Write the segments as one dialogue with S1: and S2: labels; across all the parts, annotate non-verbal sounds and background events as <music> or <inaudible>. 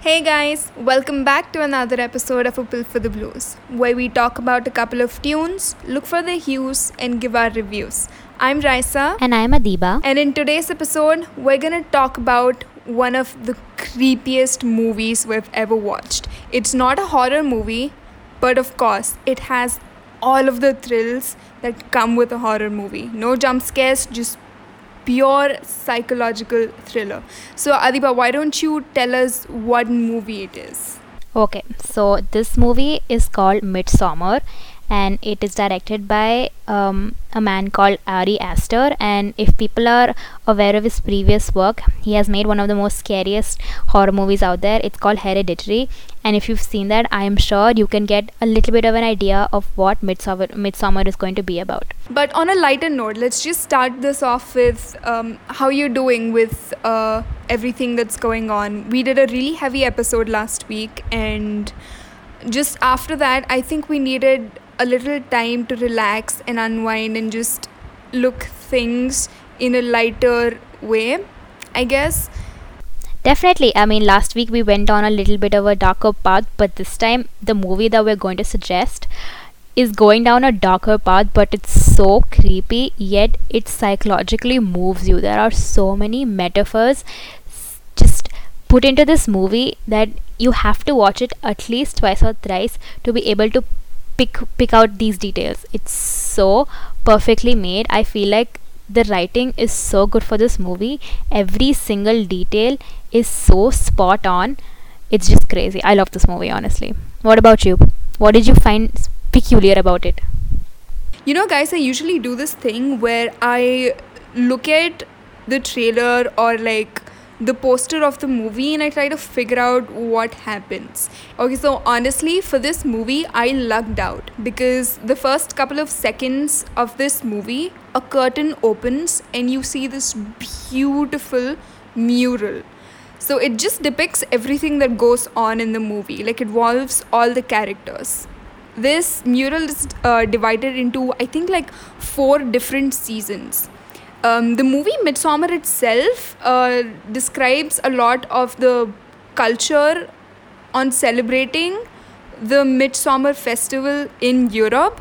S1: Hey guys, welcome back to another episode of A Pill for the Blues, where we talk about a couple of tunes, look for their hues, and give our reviews. I'm Raisa,
S2: And I'm Adiba.
S1: and in today's episode, we're gonna talk about one of the creepiest movies we've ever watched. It's not a horror movie, but of course, it has all of the thrills that come with a horror movie. No jump scares, just pure psychological thriller. So, Adiba, why don't you tell us what movie it is?
S2: Okay, so this movie is called Midsommar and it is directed by um, a man called Ari Aster. And if people are aware of his previous work, he has made one of the most scariest horror movies out there. It's called Hereditary. And if you've seen that, I am sure you can get a little bit of an idea of what Midsommar, Midsommar is going to be about.
S1: But on a lighter note, let's just start this off with um, how you're doing with uh, everything that's going on. We did a really heavy episode last week, and just after that, I think we needed a little time to relax and unwind and just look things in a lighter way, I guess.
S2: Definitely. I mean, last week we went on a little bit of a darker path, but this time the movie that we're going to suggest is going down a darker path, but it's so creepy, yet it psychologically moves you. There are so many metaphors just put into this movie that you have to watch it at least twice or thrice to be able to pick pick out these details. It's so perfectly made. I feel like the writing is so good for this movie. Every single detail is so spot on. It's just crazy. I love this movie, honestly. What about you? What did you find peculiar about it?
S1: You know, guys, I usually do this thing where I look at the trailer or like the poster of the movie and I try to figure out what happens. Okay, so honestly, for this movie, I lucked out because the first couple of seconds of this movie, a curtain opens and you see this beautiful mural. So it just depicts everything that goes on in the movie, like it involves all the characters this mural is uh, divided into i think like four different seasons um, the movie Midsommar itself uh, describes a lot of the culture on celebrating the midsummer festival in europe.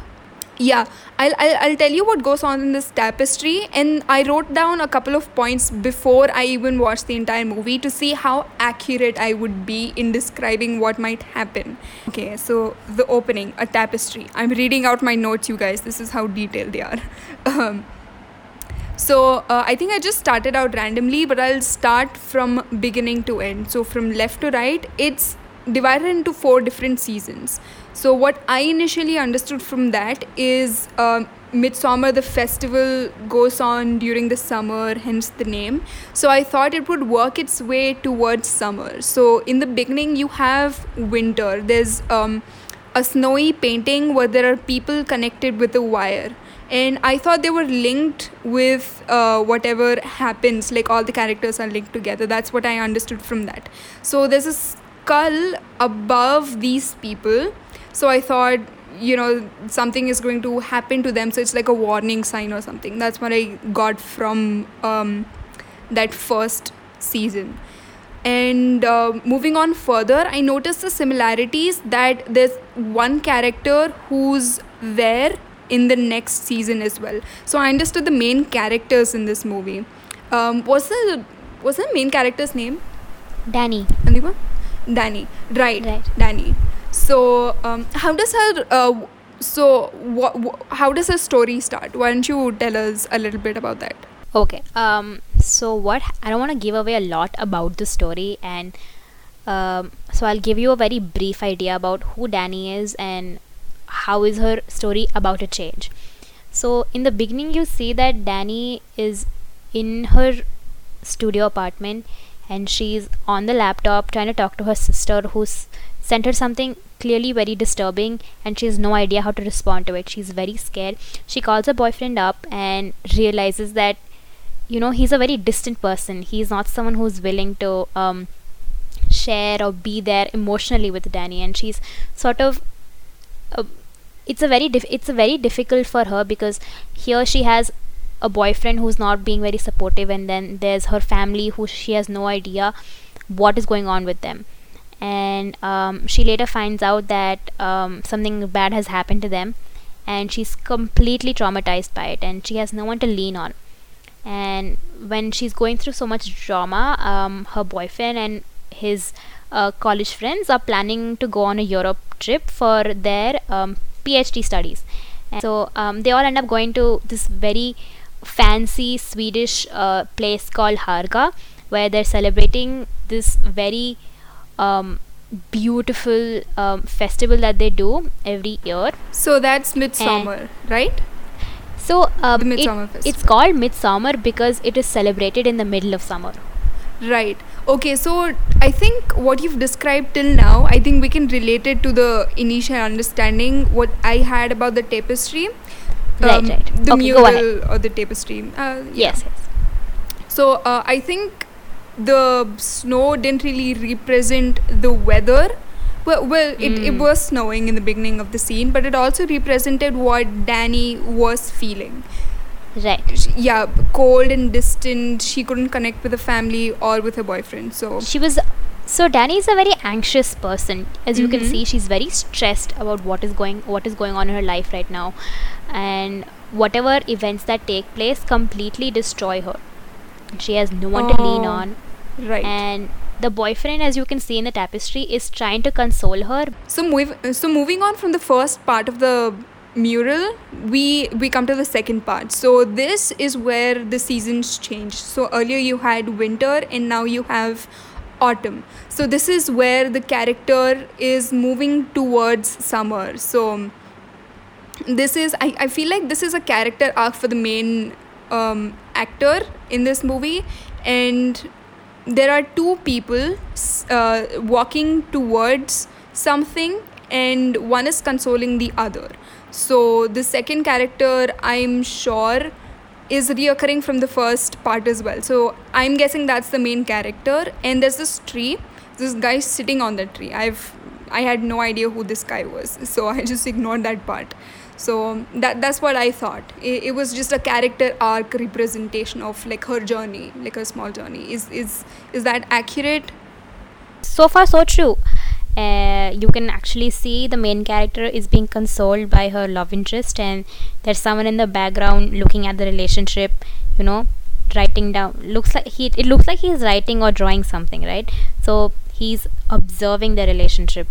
S1: Yeah I'll, I'll, I'll tell you what goes on in this tapestry. And i wrote down a couple of points before i even watched the entire movie to see how accurate i would be in describing what might happen. Okay so the opening a tapestry. I'm reading out my notes you guys. This is how detailed they are. <laughs> Um, so uh, i think i just started out randomly but i'll start from beginning to end so from left to right it's divided into four different seasons so what I initially understood from that is um, Midsummer, the festival goes on during the summer, hence the name. So I thought it would work its way towards summer. So in the beginning, you have winter. There's um, a snowy painting where there are people connected with a wire. And I thought they were linked with uh, whatever happens, like all the characters are linked together. That's what I understood from that. So there's a skull above these people so i thought you know something is going to happen to them so it's like a warning sign or something that's what i got from um, that first season and uh, moving on further i noticed the similarities that there's one character who's there in the next season as well so i understood the main characters in this movie um, was the was the main character's name
S2: Danny.
S1: Andiba? Danny, right?
S2: Right.
S1: Danny. So, um, how does her? Uh, so, wha- wha- how does her story start? Why don't you tell us a little bit about that?
S2: Okay. Um. So what? I don't want to give away a lot about the story, and um. So I'll give you a very brief idea about who Danny is and how is her story about to change. So in the beginning, you see that Danny is in her studio apartment, and she's on the laptop trying to talk to her sister, who's sent her something clearly very disturbing and she has no idea how to respond to it. She's very scared. She calls her boyfriend up and realizes that you know he's a very distant person. He's not someone who's willing to um, share or be there emotionally with danny and she's sort of uh, it's a very dif- it's a very difficult for her because here she has a boyfriend who's not being very supportive and then there's her family who she has no idea what is going on with them. And um, she later finds out that um, something bad has happened to them and she's completely traumatized by it and she has no one to lean on. And when she's going through so much drama um, her boyfriend and his uh, college friends are planning to go on a europe trip for their um, phd studies and so um, they all end up going to this very fancy swedish uh, place called harga where they're celebrating this very um, beautiful um, festival that they do every year
S1: So that's Midsummer, right?
S2: so um,
S1: The
S2: it- it's called midsummer because it is celebrated in the middle of summer
S1: Right. Okay, so I think what you've described till now, I think we can relate it to the initial understanding what I had about the tapestry.
S2: Right, right.
S1: The
S2: Okay,
S1: mural or the tapestry. Uh, yeah.
S2: yes yes
S1: So uh, I think the snow didn't really represent the weather. Well, well it, it
S2: Mm.
S1: was snowing in the beginning of the scene, but it also represented what Danny was feeling.
S2: Right
S1: She- yeah, cold and distant. She couldn't connect with the family or with her boyfriend. So
S2: she was so danny is a very anxious person as you can
S1: Mhm.
S2: see she's very stressed about what is going what is going on in her life right now and whatever events that take place completely destroy her she has no one to lean
S1: Oh,
S2: on
S1: right.
S2: and the boyfriend as you can see in the tapestry is trying to console her
S1: So move, so moving on from the first part of the mural, we we come to the second part. So this is where the seasons change. So earlier you had winter and now you have autumn. So this is where the character is moving towards summer. So this is I, I feel like this is a character arc for the main um, actor in this movie and there are two people uh, walking towards something and one is consoling the other so the second character i'm sure is reoccurring from the first part as well. So i'm guessing that's the main character. And there's this tree. This guy sitting on the tree. I've i had no idea who this guy was. <laughs> So i just ignored that part. So that that's what i thought. It, it was just a character arc representation of like her journey like a small journey. Is is is that accurate?
S2: So far so true uh, you can actually see the main character is being consoled by her love interest and there's someone in the background looking at the relationship you know writing down looks like he it looks like he's writing or drawing something right so he's observing the relationship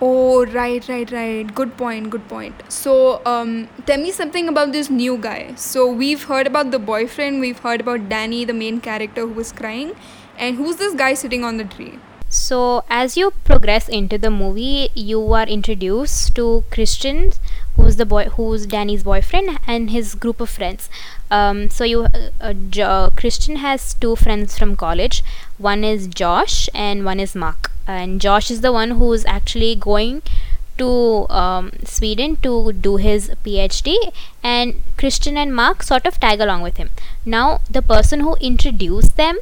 S1: Oh, right, right, right. Good point, good point. So, um, tell me something about this new guy. So, we've heard about the boyfriend, we've heard about Danny, the main character who was crying. And who's this guy sitting on the tree?
S2: So, as you progress into the movie, you are introduced to Christian, who's the boy, who's Danny's boyfriend, and his group of friends. Um, so, you uh, uh, Christian has two friends from college. One is Josh, and one is Mark. And Josh is the one who's actually going to um, Sweden to do his PhD, and Christian and Mark sort of tag along with him. Now, the person who introduced them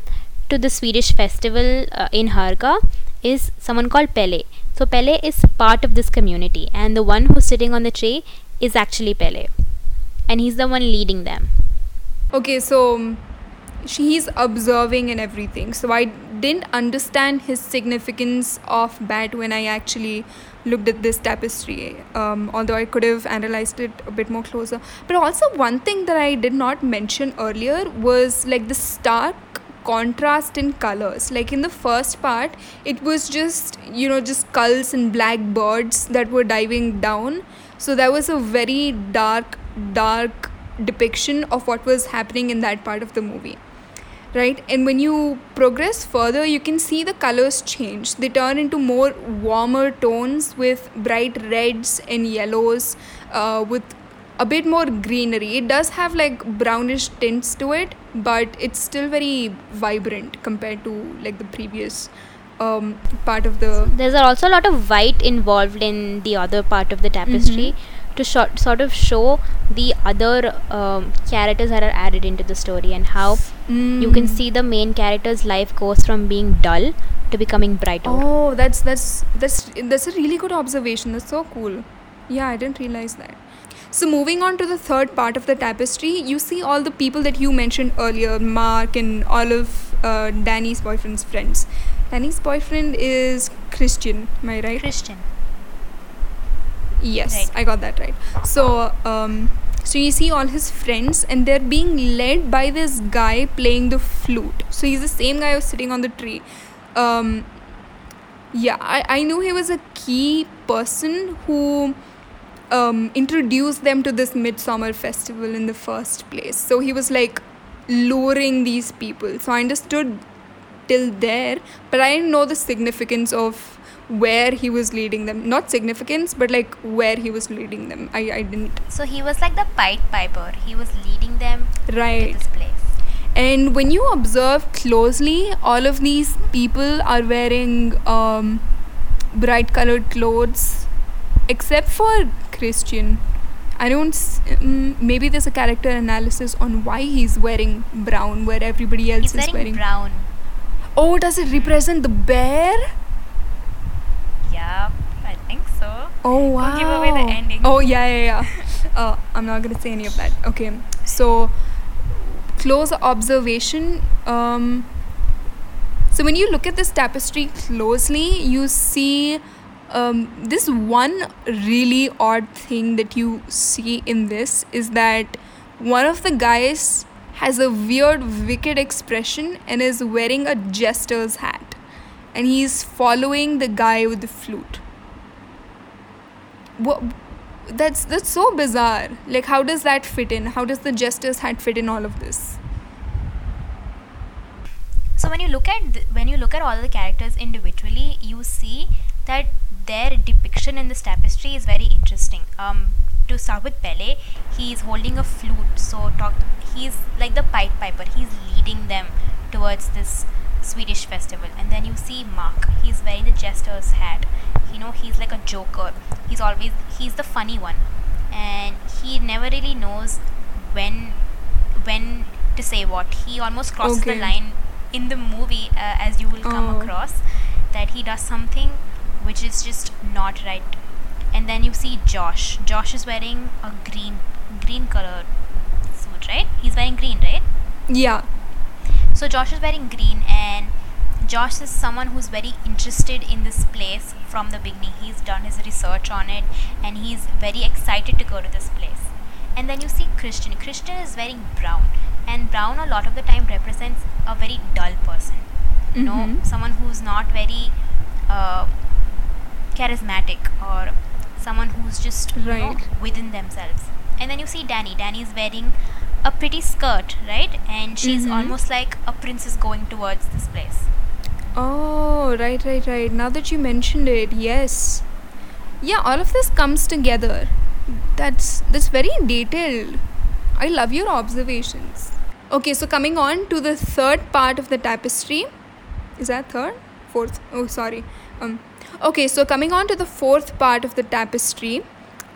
S2: to the Swedish festival uh, in Harga is someone called Pelle. So Pelle is part of this community, and the one who's sitting on the tree is actually Pelle, and he's the one leading them.
S1: Okay, so um, he's observing and everything. So, I didn't understand his significance of bat when I actually looked at this tapestry, um, although I could have analyzed it a bit more closer. But also, one thing that I did not mention earlier was like the stark contrast in colors. Like in the first part, it was just, you know, just skulls and black birds that were diving down. So, there was a very dark, dark depiction of what was happening in that part of the movie right and when you progress further you can see the colors change they turn into more warmer tones with bright reds and yellows uh, with a bit more greenery it does have like brownish tints to it but it's still very vibrant compared to like the previous um, part of the
S2: There's also a lot of white involved in the other part of the tapestry to short, sort of show the other um, characters that are added into the story and how you can
S1: Mm.
S2: see the main character's life goes from being dull to becoming brighter.
S1: Oh, that's that's that's that's a really good observation. That's so cool. Yeah, I didn't realize that. So moving on to the third part of the tapestry, you see all the people that you mentioned earlier, Mark and all of uh, Danny's boyfriend's friends. Danny's boyfriend is Christian. Am I right?
S2: Christian.
S1: Yes,
S2: Right.
S1: I got that right. So, um, so you see all his friends, and they're being led by this guy playing the flute. So he's the same guy who's sitting on the tree. Um, yeah, I, I knew he was a key person who um, introduced them to this midsummer festival in the first place. So he was like luring these people. So I understood till there, but I didn't know the significance of where he was leading them. Not significance, but like where he was leading them. I, I didn't.
S2: So he was like the Pied Piper. He was leading them
S1: right.
S2: to this place.
S1: And when you observe closely, all of these people are wearing um, bright colored clothes, except for Christian. I don't. mm, maybe there's a character analysis on why he's wearing brown, where everybody else
S2: He's
S1: is
S2: wearing,
S1: wearing.
S2: brown.
S1: Oh, does it represent the bear?
S2: Yeah, I think so.
S1: Oh wow!
S2: Don't give away the ending.
S1: Oh yeah, yeah, yeah. <laughs> uh, I'm not gonna say any of that. Okay, so close observation. Um, so when you look at this tapestry closely, you see um, this one really odd thing that you see in this is that one of the guys has a weird, wicked expression and is wearing a jester's hat, and he's following the guy with the flute. What that's that's so bizarre. Like how does that fit in? How does the jester's hat fit in all of this?
S2: So when you look at th- when you look at all the characters individually, you see that their depiction in this tapestry is very interesting. Um, to start with Pelle, he's holding a flute. So talk, he's like the Pied Piper. He's leading them towards this Swedish festival. And then you see Mark. He's wearing the jester's hat. You know, he's like a joker. He's always he's the funny one, and he never really knows when when to say what. He almost crosses
S1: Okay.
S2: the line in the movie, uh, as you will come
S1: Oh.
S2: across, that he does something which is just not right. And then you see Josh. Josh is wearing a green green color suit, right? He's wearing green, right?
S1: yeah
S2: So Josh is wearing green, and Josh is someone who's very interested in this place from the beginning. He's done his research on it, and he's very excited to go to this place. And then you see Christian. Christian is wearing brown, and brown a lot of the time represents a very dull person. You know,
S1: Mhm.
S2: someone who's not very uh, charismatic or someone who's just you know, within themselves. And then you see Danny. Danny is wearing a pretty skirt, right? And she's
S1: Mhm.
S2: almost like a princess going towards this place.
S1: oh right right right now that you mentioned it yes yeah all of this comes together that's that's very detailed i love your observations okay so coming on to the third part of the tapestry is that third fourth oh sorry um okay so coming on to the fourth part of the tapestry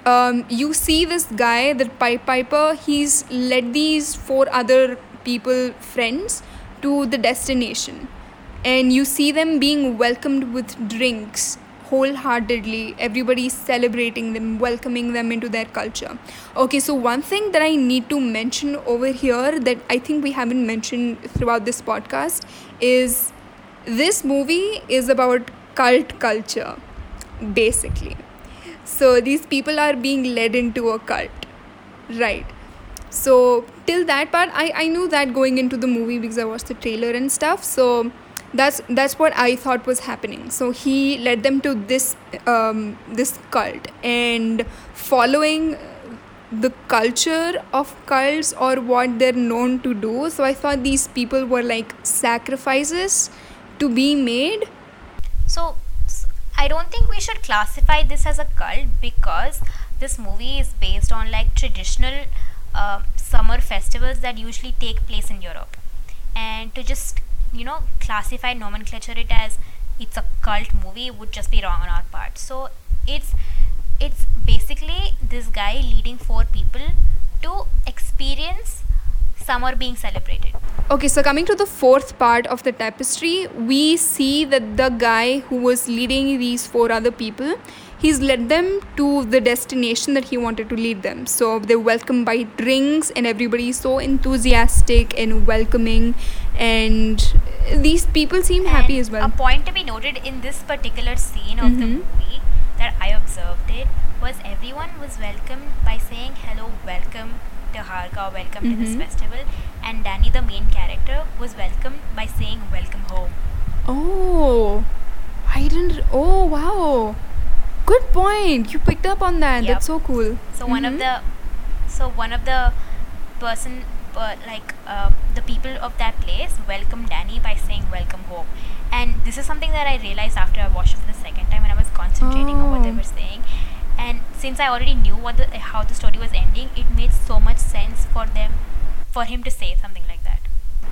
S1: um, you see this guy the pipe piper he's led these four other people friends to the destination. And you see them being welcomed with drinks wholeheartedly everybody's celebrating them welcoming them into their culture. Okay so one thing that i need to mention over here that i think we haven't mentioned throughout this podcast is this movie is about cult culture basically. So these people are being led into a cult right? So till that part i i knew that going into the movie because i watched the trailer and stuff. So that's that's what i thought was happening. So he led them to this um this cult. And following the culture of cults or what they're known to do so i thought these people were like sacrifices to be made
S2: So I don't think we should classify this as a cult because this movie is based on like traditional uh, summer festivals that usually take place in Europe. And to just you know classify nomenclature it as it's a cult movie would just be wrong on our part. So it's it's basically this guy leading four people to experience summer being celebrated.
S1: Okay, so coming to the fourth part of the tapestry, we see that the guy who was leading these four other people, he's led them to the destination that he wanted to lead them. So they're welcomed by drinks, and everybody's so enthusiastic and welcoming, and these people seem happy as well.
S2: A point to be noted in this particular scene of the
S1: Mhm.
S2: movie that I observed it was everyone was welcomed by saying hello, welcome to Harga, welcome to this
S1: Mhm.
S2: festival, and Danny, the main character, was welcomed by saying welcome home.
S1: Oh, I didn't. Oh, wow. Good point. You picked up on that.
S2: Yep.
S1: That's so cool.
S2: So one of
S1: Mhm.
S2: the, so one of the person, uh, like uh, the people of that place, welcomed Danny by saying welcome home, and this is something that I realized after I watched it for the second time when I was concentrating on what they
S1: Oh.
S2: were saying, and since I already knew what the how the story was ending, it made so much sense for them, for him to say something like that.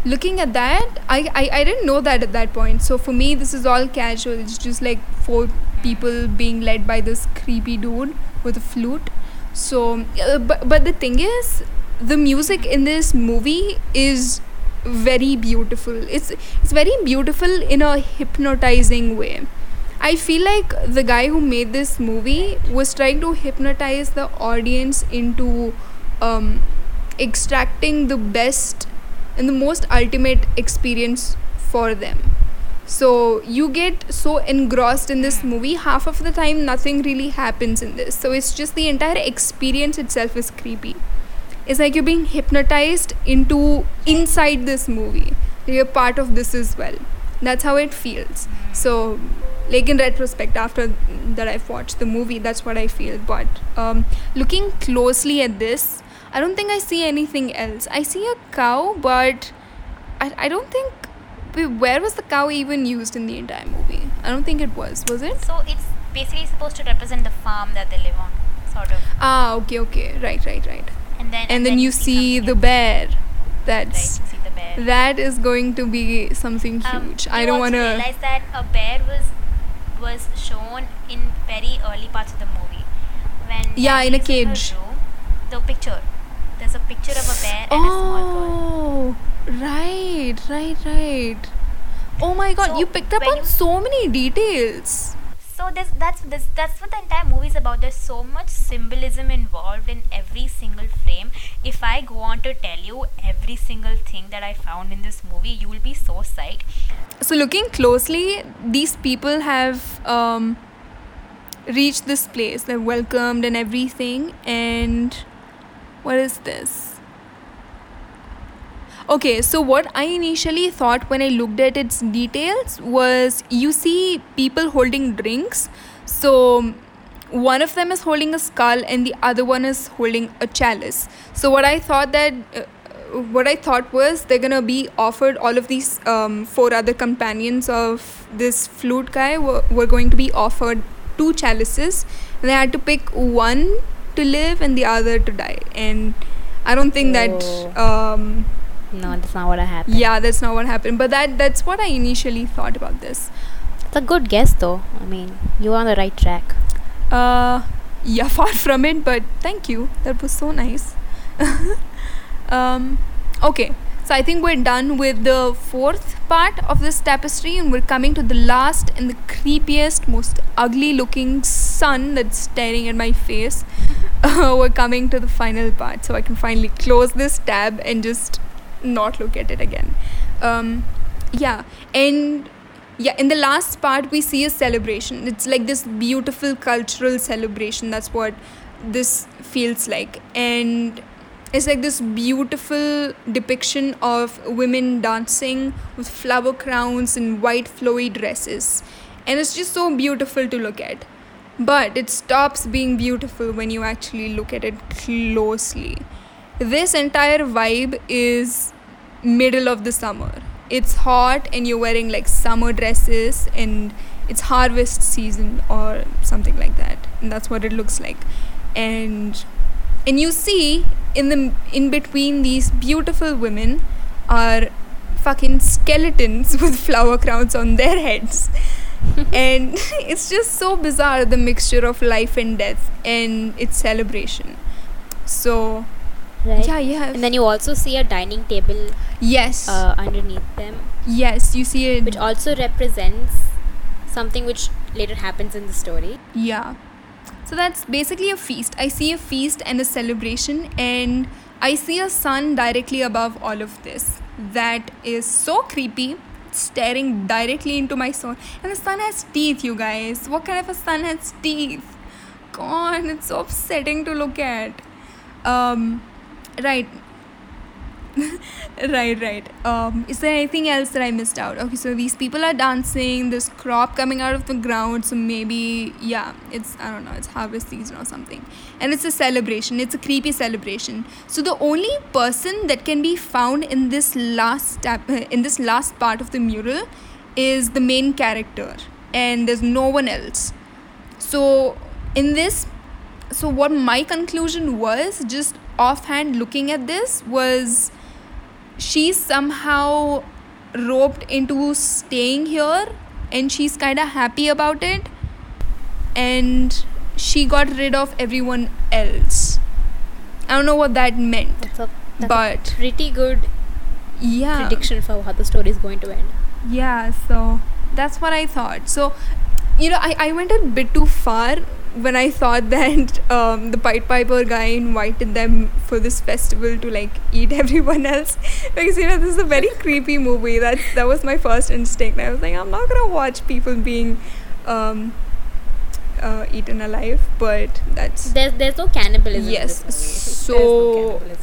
S1: Looking at that, I, I, I didn't know that at that point. So for me, this is all casual. It's just like four people being led by this creepy dude with a flute. So, uh, but, but the thing is, the music in this movie is very beautiful. It's it's very beautiful in a hypnotizing way. I feel like the guy who made this movie was trying to hypnotize the audience into um, extracting the best and the most ultimate experience for them. So you get so engrossed in this movie, half of the time nothing really happens in this. So it's just the entire experience itself is creepy. It's like you're being hypnotized into inside this movie. You're part of this as well. That's how it feels. So, like in retrospect, after that I've watched the movie, that's what I feel. But um, looking closely at this, I don't think I see anything else. I see a cow, but I, I don't think. Where was the cow even used in the entire movie? I don't think it was. Was it?
S2: So it's basically supposed to represent the farm that they live on, sort of.
S1: Ah, okay, okay. Right, right, right.
S2: And then
S1: And then you see the bear. That's.
S2: right, you see the bear.
S1: That is going to be something
S2: Um,
S1: huge.
S2: you
S1: I don't want to.
S2: realize that a bear was was shown in very early parts of the movie when
S1: Yeah, in a
S2: Danny is her
S1: cage.
S2: room, the picture there's a picture of a bear and a small girl.
S1: Oh, right, right, right. Oh my god,
S2: So
S1: you picked up on so many details.
S2: So this that's this that's what the entire movie is about. There's so much symbolism involved in every single frame. If I go on to tell you every single thing that I found in this movie, you will be so psyched.
S1: So, looking closely, these people have um, reached this place. They're welcomed and everything. And what is this? Okay, so what I initially thought when I looked at its details was you see people holding drinks. So one of them is holding a skull and the other one is holding a chalice. So what I thought that uh, what I thought was they're gonna be offered all of these um, four other companions of this flute guy were, were going to be offered two chalices and they had to pick one to live and the other to die and I don't think
S2: Oh.
S1: that um,
S2: No, that's not what happened.
S1: yeah, that's not what happened. But that that's what I initially thought about this.
S2: It's a good guess though. I mean, you're on the right track.
S1: Uh, yeah, <laughs> far from it, but thank you. That was so nice. <laughs> um, okay, so I think we're done with the fourth part of this tapestry, and we're coming to the last and the creepiest, most ugly-looking sun that's staring at my face. <laughs> Uh, we're coming to the final part, so I can finally close this tab and just not look at it again. Um, yeah, and yeah, in the last part, we see a celebration. It's like this beautiful cultural celebration. That's what this feels like. And it's like this beautiful depiction of women dancing with flower crowns and white flowy dresses. And it's just so beautiful to look at. But it stops being beautiful when you actually look at it closely. This entire vibe is middle of the summer. It's hot and you're wearing like summer dresses and it's harvest season or something like that. And that's what it looks like. And and you see in the in between these beautiful women are fucking skeletons <laughs> with flower crowns on their heads. <laughs> and <laughs> it's just so bizarre the mixture of life and death and its celebration. So
S2: Right.
S1: yeah, yeah.
S2: And then you also see a dining table
S1: yes.
S2: uh, underneath them,
S1: Yes, you see it.
S2: which also represents something which later happens in the story.
S1: yeah. So that's basically a feast. I see a feast and a celebration, and I see a sun directly above all of this. That is so creepy, staring directly into my soul. And the sun has teeth, you guys. What kind of a sun has teeth? God, it's so upsetting to look at. Um, right. <laughs> right, right. Um, is there anything else that I missed out? Okay, so these people are dancing. this crop coming out of the ground. So maybe, yeah, it's I don't know. It's harvest season or something, and it's a celebration. It's a creepy celebration. So the only person that can be found in this last step, <laughs> in this last part of the mural, is the main character, and there's no one else. So in this, so what my conclusion was, just offhand looking at this, was she's somehow roped into staying here and she's kind of happy about it and she got rid of everyone else. I don't know what that meant
S2: That's a, that's
S1: but
S2: a pretty good
S1: yeah.
S2: prediction for how the story is going to end.
S1: yeah so that's what i thought. So you know i, I went a bit too far when i thought <laughs> that um, the pied piper guy invited them for this festival to like eat <laughs> everyone else because you know this is a very <laughs> creepy movie that's that was my first instinct i was like i'm not gonna watch people being um, uh, eaten alive but that's
S2: There's there's no cannibalism.
S1: Yes,
S2: in this movie.
S1: so
S2: no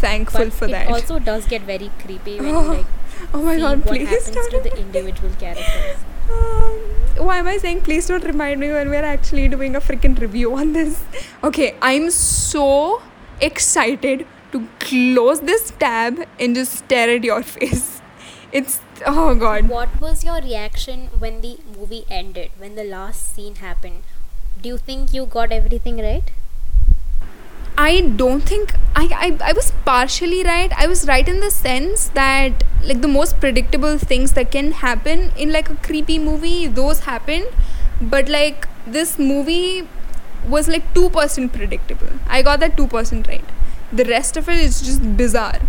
S1: thankful
S2: But
S1: for
S2: it
S1: that
S2: also does get very creepy when you <gasps> like
S1: oh my god
S2: what
S1: please
S2: happens to the individual characters.
S1: Why am I saying please don't remind me when we're actually doing a freaking review on this? Okay, I'm so excited to close this tab and just stare at your <laughs> face. It's oh god.
S2: What was your reaction when the movie ended? When the last scene happened? Do you think you got everything right?
S1: I don't think I, I I was partially right. I was right in the sense that like the most predictable things that can happen in like a creepy movie, those happened. But like this movie was like two percent predictable. I got that two percent right. The rest of it is just bizarre.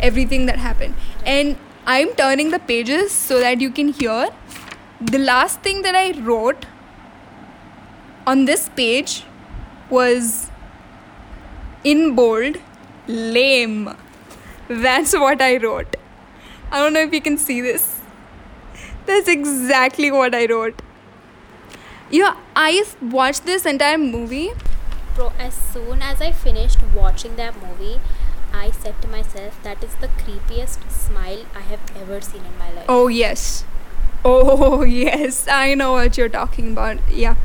S1: Everything that happened. And I'm turning the pages so that you can hear. The last thing that I wrote on this page was in bold lame. That's what i wrote. I don't know if you can see this. That's exactly what i wrote. You know i watched this entire movie.
S2: Bro, as soon as I finished watching that movie, I said to myself, that is the creepiest smile I have ever seen in my life.
S1: oh yes. Oh <laughs> yes. I know what you're talking about. Yeah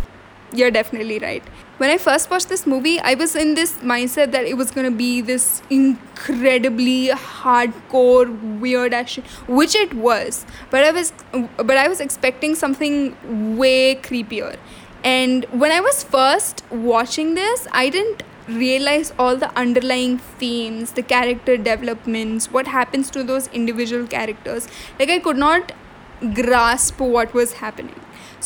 S1: you're definitely right. When i first watched this movie i was in this mindset that it was to be this incredibly hardcore weird action which it was. But i was but i was expecting something way creepier. And when i was first watching this i didn't realize all the underlying themes the character developments what happens to those individual characters. Like i could not grasp what was happening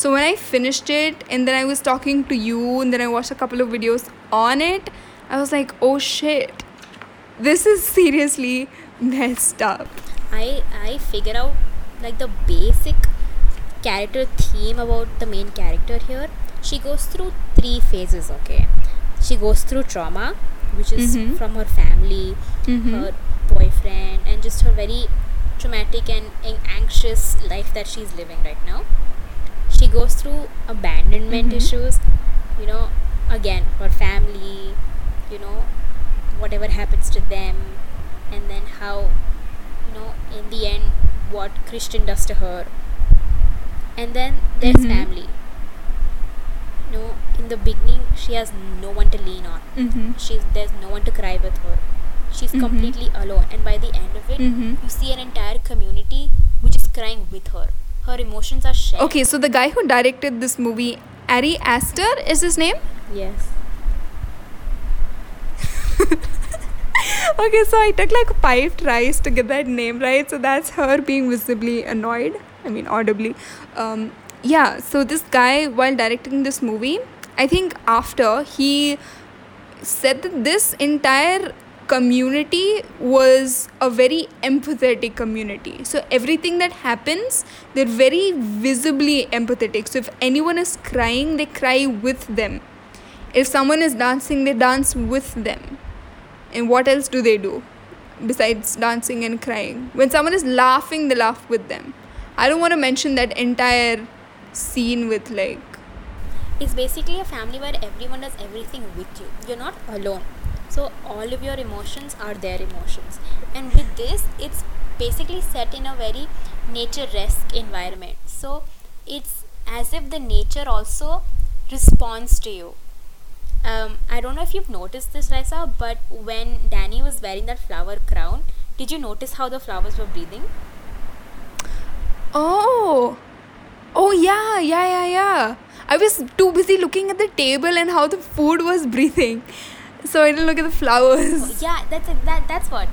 S1: so when I finished it and then I was talking to you and then I watched a couple of videos on it, I was like, oh shit, this is seriously <laughs> messed up.
S2: I I figure out like the basic character theme about the main character here. She goes through three phases, okay? She goes through trauma, which is
S1: Mhm.
S2: from her family,
S1: Mhm.
S2: her boyfriend, and just her very traumatic and anxious life that she's living right now. She goes through abandonment
S1: Mhm.
S2: issues, you know, again, her family, you know, whatever happens to them, and then how, you know, in the end, what Christian does to her. And then there's
S1: Mhm.
S2: family. You know, in the beginning, she has no one to lean on.
S1: Mm-hmm.
S2: She's there's no one to cry with her. She's
S1: Mhm.
S2: completely alone, and by the end of it,
S1: Mm-hmm.
S2: you see an entire community which is crying with her. Her emotions are shared.
S1: Okay, so the guy who directed this movie, Ari Aster, is his name?
S2: Yes. <laughs>
S1: okay, so I took like five tries to get that name right. So that's her being visibly annoyed. I mean, audibly. Um, yeah, so this guy, while directing this movie, I think after he said that this entire community was a very empathetic community. So everything that happens, they're very visibly empathetic. So if anyone is crying, they cry with them If someone is dancing, they dance with them. And what else do they do besides dancing and crying? When someone is laughing, they laugh with them. I don't want to mention that entire scene with like
S2: it's basically a family where everyone does everything with you you're not alone so all of your emotions are their emotions and with this it's basically set in a very nature-esque environment so it's as if the nature also responds to you um, I don't know if you've noticed this, Raisa, but when Danny was wearing that flower crown, did you notice how the flowers were breathing?
S1: Oh, oh yeah, yeah, yeah, yeah. I was too busy looking at the table and how the food was breathing. <laughs> So I didn't look at the flowers.
S2: Oh, yeah, that's it. That, that's what.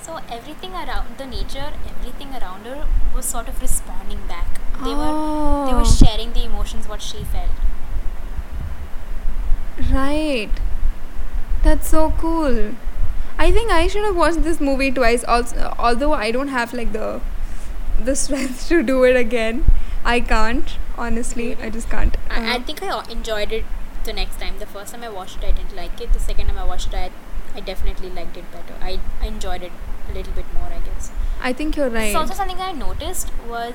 S2: So everything around the nature, everything around her was sort of responding back. They were they were
S1: Oh.
S2: sharing the emotions what she felt.
S1: Right. That's so cool. I think I should have watched this movie twice. Also, although I don't have like the the <laughs> strength to do it again. I can't. Honestly, I just can't.
S2: I, I
S1: Uh,
S2: think I enjoyed it the next time. The first time I watched it, I didn't like it. The second time I watched it, I, I definitely liked it better. I, I enjoyed it a little bit more, I guess.
S1: I think you're
S2: It's
S1: right.
S2: also something I noticed was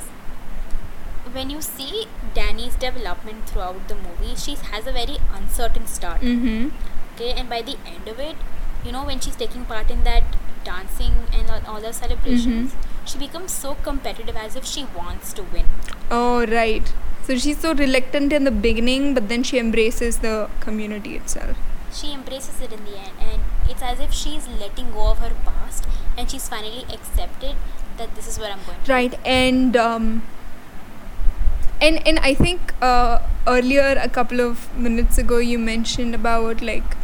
S2: when you see Danny's development throughout the movie, she has a very uncertain start.
S1: Mm-hmm.
S2: Okay, and by the end of it, you know, when she's taking part in that dancing and all- all the celebrations,
S1: Mm-hmm.
S2: she becomes so competitive as if she wants to win.
S1: Oh, right. So she's so reluctant in the beginning, but then she embraces the community itself.
S2: She embraces it in the end, and it's as if she's letting go of her past and she's finally accepted that this is where I'm going.
S1: Right, and um, and and I think uh, earlier a couple of minutes ago you mentioned about like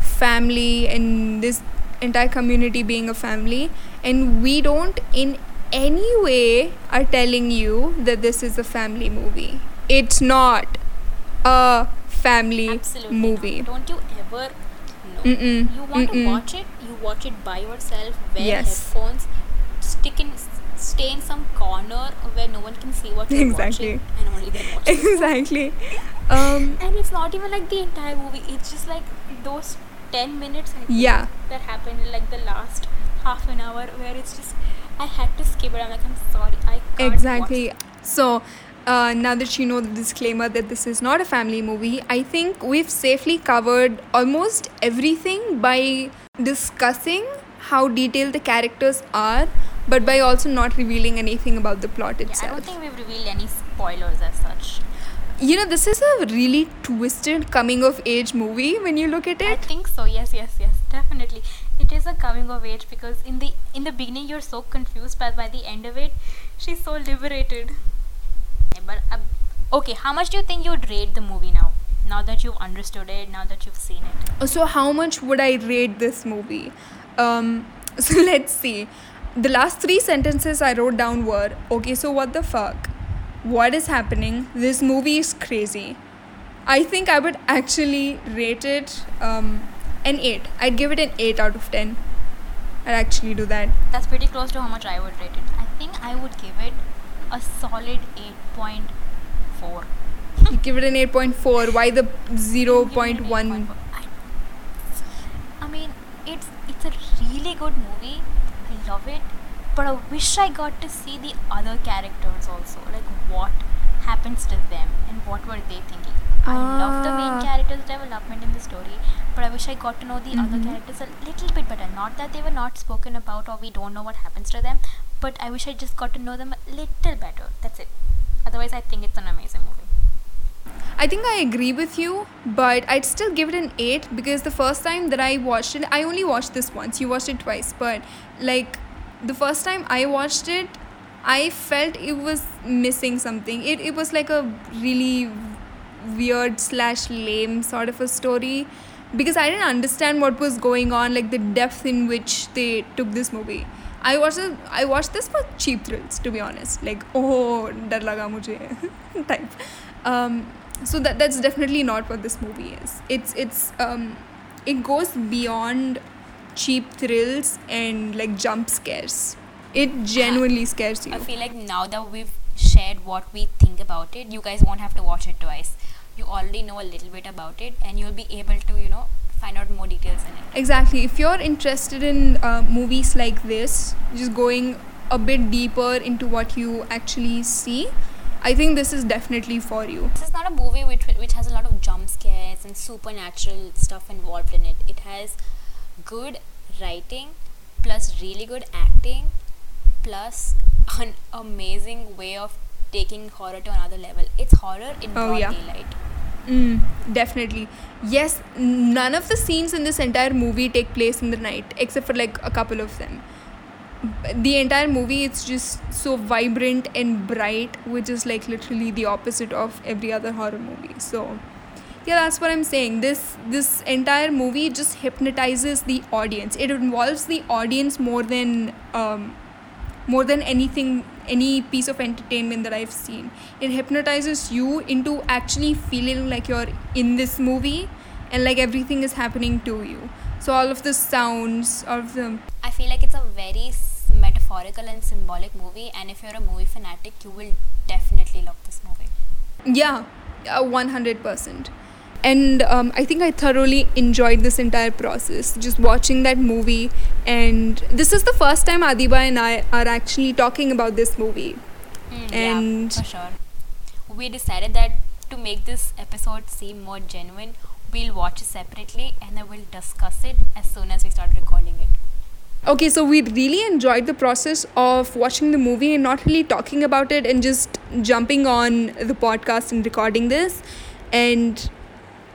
S1: family and this entire community being a family, and we don't in any way are telling you that this is a family movie. It's not a family
S2: Absolutely
S1: movie.
S2: not. Don't you ever know?
S1: Mm-mm,
S2: You want
S1: mm-mm.
S2: to watch it, you watch it by yourself, wear
S1: Yes.
S2: headphones, stick in, stay in some corner where no one can see what you're
S1: Exactly.
S2: watching, and only then watch
S1: exactly. <laughs> Um,
S2: And it's not even like the entire movie. It's just like those ten minutes. I think,
S1: Yeah.
S2: That happened in like the last half an hour where it's just I had to skip it. I'm like I'm sorry. I can't
S1: exactly so uh, now that you know the disclaimer that this is not a family movie i think we've safely covered almost everything by discussing how detailed the characters are but by also not revealing anything about the plot itself.
S2: yeah, I don't think we've revealed any spoilers as such.
S1: you know this is a really twisted coming of age movie when you look at it.
S2: I think so. Yes, yes, yes. Definitely, it is a coming of age because in the in the beginning you're so confused, but by the end of it, she's so liberated. But uh, okay, how much do you think you'd rate the movie now? Now that you've understood it, now that you've seen it.
S1: so how much would i rate this movie? Um <laughs> so let's see. The last three sentences i wrote down were okay so what the fuck? What is happening? This movie is crazy. I think i would actually rate it um an 8 i'd give it an 8 out of 10 i'd actually do that.
S2: That's pretty close to how much I would rate it. I think I would give it a solid eight point four.
S1: you give it an 8.4 why the 0.1
S2: I, I mean, it's it's a really good movie. I love it, but I wish I got to see the other characters also. Like what happens to them and what were they thinking. I love the main
S1: Ah.
S2: character's development in the story, but I wish I got to know the other
S1: Mhm.
S2: characters a little bit better. Not that they were not spoken about or we don't know what happens to them, but I wish I just got to know them a little better. That's it. Otherwise, I think it's an amazing movie.
S1: I think I agree with you, but I'd still give it an 8 because the first time that I watched it, I only watched this once. You watched it twice, but like the first time I watched it, I felt it was missing something. It, it was like a really weird slash lame sort of a story because I didn't understand what was going on, like the depth in which they took this movie. I watched I watched this for cheap thrills, to be honest. Like, oh, dar laga mujhe type. Um, so that that's definitely not what this movie is. It's it's um, it goes beyond cheap thrills and like jump scares. It genuinely scares you.
S2: I feel like now that we've shared what we think about it, you guys won't have to watch it twice. You already know a little bit about it and you'll be able to you know find out more details in it
S1: Exactly. If you're interested in uh, movies like this, just going a bit deeper into what you actually see, I think this is definitely for you.
S2: this is not a movie which which has a lot of jump scares and supernatural stuff involved in it it has good writing plus really good acting plus an amazing way of taking horror to another level it's horror in
S1: Oh,
S2: broad
S1: yeah.
S2: daylight
S1: Mm, definitely. Yes, none of the scenes in this entire movie take place in the night, except for like a couple of them. The entire movie, it's just so vibrant and bright, which is like literally the opposite of every other horror movie. So, yeah, that's what I'm saying. This this entire movie just hypnotizes the audience. It involves the audience more than um, more than anything any piece of entertainment that i've seen. It hypnotizes you into actually feeling like you're in this movie and like everything is happening to you. So all of the sounds all of the
S2: i feel like it's a very metaphorical and symbolic movie and if you're a movie fanatic you will definitely love this movie.
S1: Yeah uh, 100% and um, i think i thoroughly enjoyed this entire process just watching that movie and this is the first time adiba and i are actually talking about this movie
S2: Mm,
S1: And-
S2: yeah, for sure. We decided that to make this episode seem more genuine, we'll watch it separately and then we'll discuss it as soon as we start recording it.
S1: Okay, so we really enjoyed the process of watching the movie and not really talking about it and just jumping on the podcast and recording this. And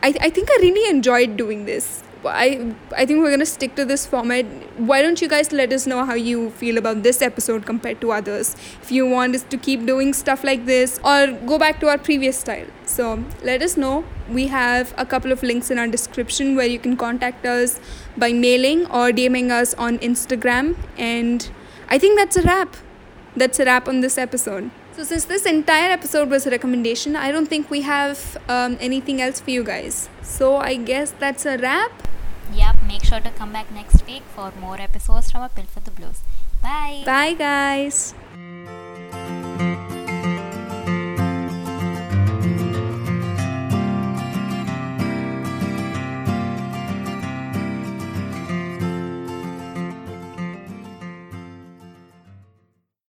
S1: I, I think I really enjoyed doing this. I, I think we're going to stick to this format. Why don't you guys let us know how you feel about this episode compared to others? If you want us to keep doing stuff like this or go back to our previous style. So let us know. We have a couple of links in our description where you can contact us by mailing or DMing us on Instagram. And I think that's a wrap. That's a wrap on this episode. So, since this entire episode was a recommendation, I don't think we have um, anything else for you guys. So, I guess that's a wrap.
S2: Yep, make sure to come back next week for more episodes from A Pill for the Blues. Bye.
S1: Bye, guys.